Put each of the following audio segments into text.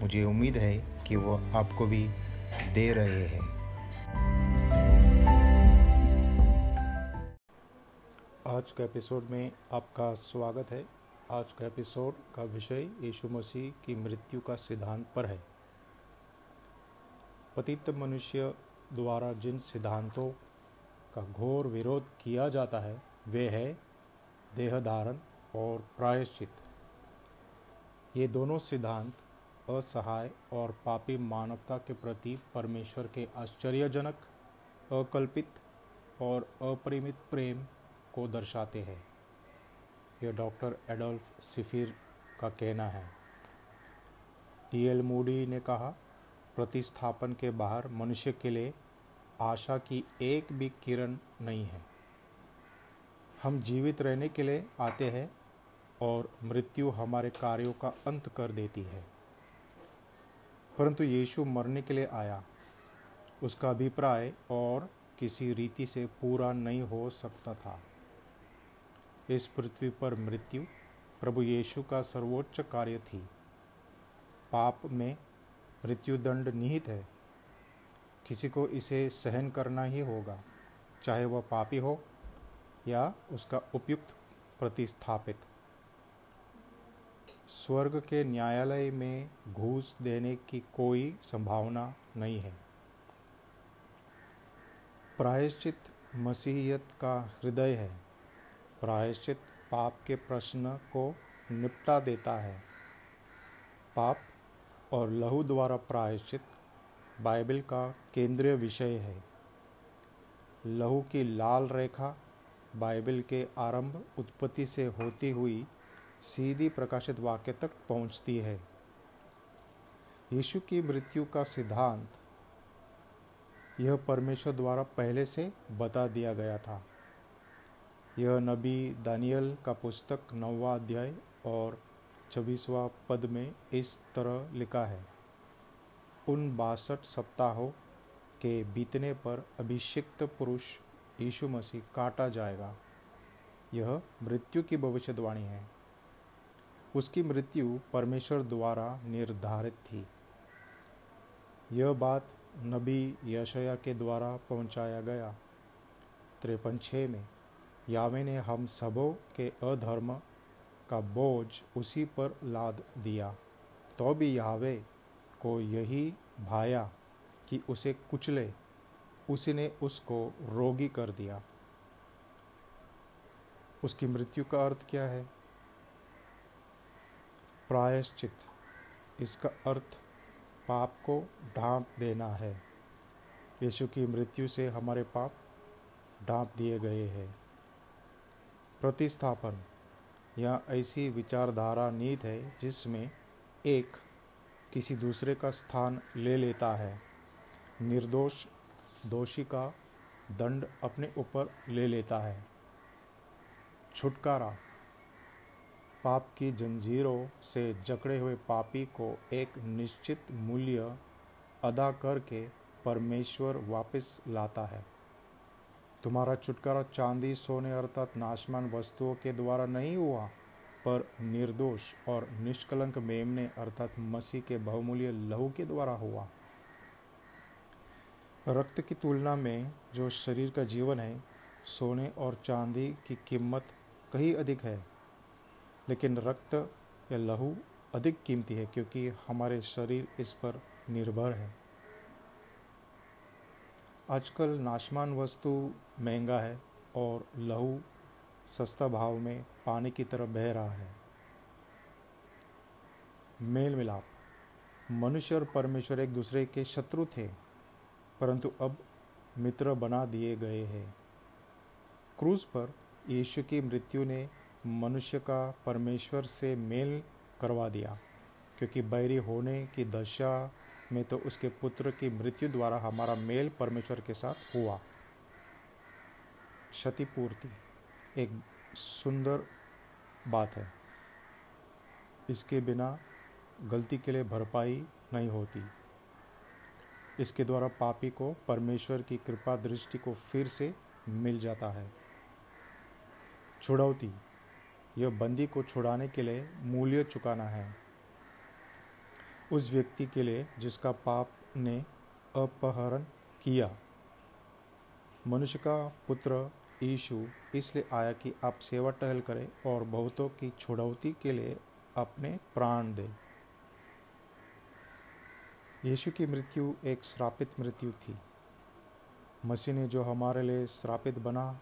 मुझे उम्मीद है कि वो आपको भी दे रहे हैं। आज का एपिसोड में आपका स्वागत है। आज का एपिसोड का विषय यीशु मसीह की मृत्यु का सिद्धांत पर है। पतित मनुष्य द्वारा जिन सिद्धांतों का घोर विरोध किया जाता है, वे है देहधारण और प्रायश्चित। ये दोनों सिद्धांत असहाय और पापी मानवता के प्रति परमेश्वर के आश्चर्यजनक, अकल्पित और अपरिमित प्रेम को दर्शाते हैं। यह डॉक्टर एडोल्फ सिफिर का कहना है। टी एल मूडी ने कहा, प्रतिस्थापन के बाहर मनुष्य के लिए आशा की एक भी किरण नहीं है। हम जीवित रहने के लिए आते हैं और मृत्यु हमारे कार्यों का अंत कर देती है। परंतु यीशु मरने के लिए आया। उसका अभिप्राय और किसी रीति से पूरा नहीं हो सकता था। इस पृथ्वी पर मृत्यु प्रभु यीशु का सर्वोच्च कार्य थी। पाप में मृत्युदंड निहित है। किसी को इसे सहन करना ही होगा, चाहे वह पापी हो या उसका उपयुक्त प्रतिस्थापित। स्वर्ग के न्यायालय में घूस देने की कोई संभावना नहीं है। प्रायश्चित मसीहियत का हृदय है। प्रायश्चित पाप के प्रश्न को निपटा देता है। पाप और लहू द्वारा प्रायश्चित बाइबल का केंद्रीय विषय है। लहू की लाल रेखा बाइबल के आरंभ उत्पत्ति से होती हुई सीधी प्रकाशित वाक्य तक पहुँचती है। यीशु की मृत्यु का सिद्धांत यह परमेश्वर द्वारा पहले से बता दिया गया था। यह नबी दानियल का पुस्तक नौवा अध्याय और छब्बीसवा पद में इस तरह लिखा है, उन बासठ सप्ताहों के बीतने पर अभिषिक्त पुरुष यीशु मसीह काटा जाएगा। यह मृत्यु की भविष्यवाणी है। उसकी मृत्यु परमेश्वर द्वारा निर्धारित थी। यह बात नबी यशया के द्वारा पहुँचाया गया। त्रेपन छः में, यावे ने हम सबों के अधर्म का बोझ उसी पर लाद दिया तो भी यावे को यही भाया कि उसे कुचले, उसने उसको रोगी कर दिया। उसकी मृत्यु का अर्थ क्या है? प्रायश्चित। इसका अर्थ, पाप को ढांप देना है। यीशु की मृत्यु से हमारे पाप ढांप दिए गए हैं। प्रतिस्थापन। यह ऐसी विचारधारा नीत है जिसमें एक किसी दूसरे का स्थान ले लेता है। निर्दोष, दोषी का दंड अपने ऊपर ले लेता है। छुटकारा। पाप की जंजीरों से जकड़े हुए पापी को एक निश्चित मूल्य अदा करके परमेश्वर वापस लाता है। तुम्हारा छुटकारा चांदी, सोने अर्थात नाशमान वस्तुओं के द्वारा नहीं हुआ, पर निर्दोष और निष्कलंक मेमने अर्थात मसीह के बहुमूल्य लहू के द्वारा हुआ। रक्त की तुलना में जो शरीर का जीवन है, सोने और चांदी की कीमत कहीं अधिक है। लेकिन रक्त या लहू अधिक कीमती है क्योंकि हमारे शरीर इस पर निर्भर है। आजकल नाशमान वस्तु महँगा है और लहू सस्ता भाव में पानी की तरह बह रहा है। मेल मिलाप। मनुष्य और परमेश्वर एक दूसरे के शत्रु थे, परंतु अब मित्र बना दिए गए हैं। क्रूज पर यीशु की मृत्यु ने मनुष्य का परमेश्वर से मेल करवा दिया, क्योंकि बैरी होने की दशा में तो उसके पुत्र की मृत्यु द्वारा हमारा मेल परमेश्वर के साथ हुआ। क्षतिपूर्ति एक सुंदर बात है। इसके बिना गलती के लिए भरपाई नहीं होती। इसके द्वारा पापी को परमेश्वर की कृपा दृष्टि को फिर से मिल जाता है। छुड़ौती यह बंदी को छुड़ाने के लिए मूल्य चुकाना है। उस व्यक्ति के लिए जिसका पाप ने अपहरण किया। मनुष्य का पुत्र यीशु इसलिए आया कि आप सेवा टहल करें और बहुतों की छुड़ौती के लिए अपने प्राण दें। यीशु की मृत्यु एक श्रापित मृत्यु थी। मसीह ने जो हमारे लिए श्रापित बना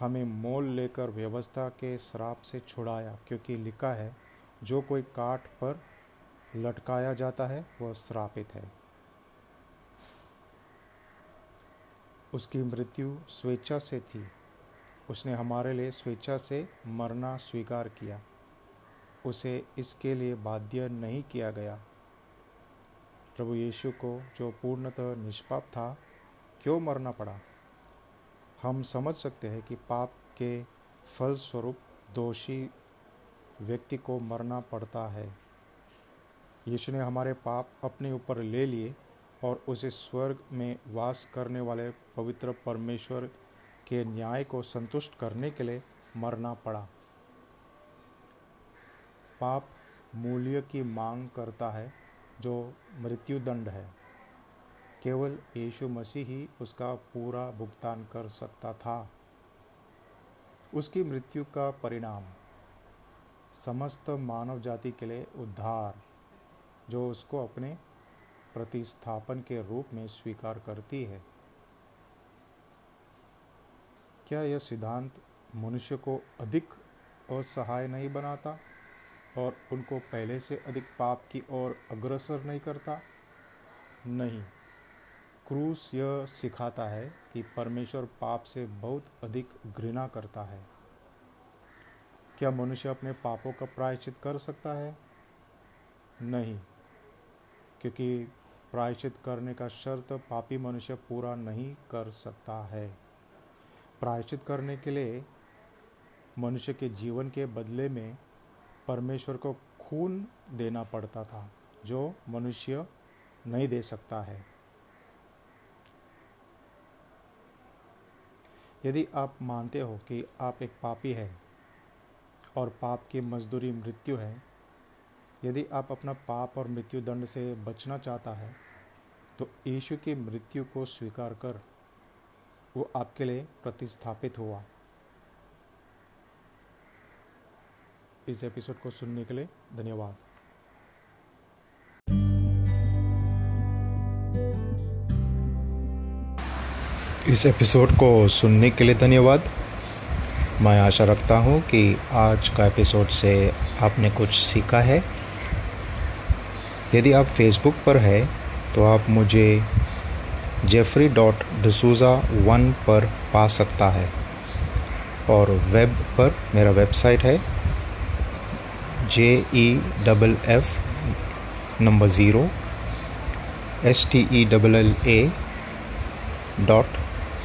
हमें मोल लेकर व्यवस्था के श्राप से छुड़ाया, क्योंकि लिखा है, जो कोई काठ पर लटकाया जाता है, वह श्रापित है। उसकी मृत्यु स्वेच्छा से थी। उसने हमारे लिए स्वेच्छा से मरना स्वीकार किया। उसे इसके लिए बाध्य नहीं किया गया। प्रभु यीशु को जो पूर्णतः निष्पाप था, क्यों मरना पड़ा? हम समझ सकते हैं कि पाप के फलस्वरूप दोषी व्यक्ति को मरना पड़ता है। यीशु ने हमारे पाप अपने ऊपर ले लिए और उसे स्वर्ग में वास करने वाले पवित्र परमेश्वर के न्याय को संतुष्ट करने के लिए मरना पड़ा। पाप मूल्य की मांग करता है जो मृत्युदंड है। केवल यीशु मसीह ही उसका पूरा भुगतान कर सकता था। उसकी मृत्यु का परिणाम, समस्त मानव जाति के लिए उद्धार, जो उसको अपने प्रतिस्थापन के रूप में स्वीकार करती है। क्या यह सिद्धांत मनुष्य को अधिक असहाय नहीं बनाता और उनको पहले से अधिक पाप की ओर अग्रसर नहीं करता? नहीं। क्रूस यह सिखाता है कि परमेश्वर पाप से बहुत अधिक घृणा करता है। क्या मनुष्य अपने पापों का प्रायश्चित कर सकता है? नहीं, क्योंकि प्रायश्चित करने का शर्त पापी मनुष्य पूरा नहीं कर सकता है। प्रायश्चित करने के लिए मनुष्य के जीवन के बदले में परमेश्वर को खून देना पड़ता था, जो मनुष्य नहीं दे सकता है। यदि आप मानते हो कि आप एक पापी है और पाप की मजदूरी मृत्यु है, यदि आप अपना पाप और मृत्यु दंड से बचना चाहता है तो यीशु की मृत्यु को स्वीकार कर, वो आपके लिए प्रतिस्थापित हुआ। इस एपिसोड को सुनने के लिए धन्यवाद। इस एपिसोड को सुनने के लिए धन्यवाद। मैं आशा रखता हूँ कि आज का एपिसोड से आपने कुछ सीखा है। यदि आप फेसबुक पर है तो आप मुझे जेफरी डॉट डसूज़ा वन पर पा सकता है। और वेब पर मेरा वेबसाइट है J E double F number zero S T E double L A dot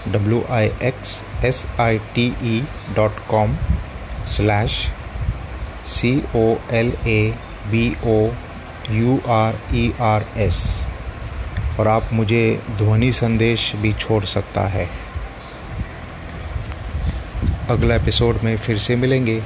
W I X S I T E dot com slash C O L A B O U R E R S और आप मुझे ध्वनि संदेश भी छोड़ सकता है। अगला एपिसोड में फिर से मिलेंगे।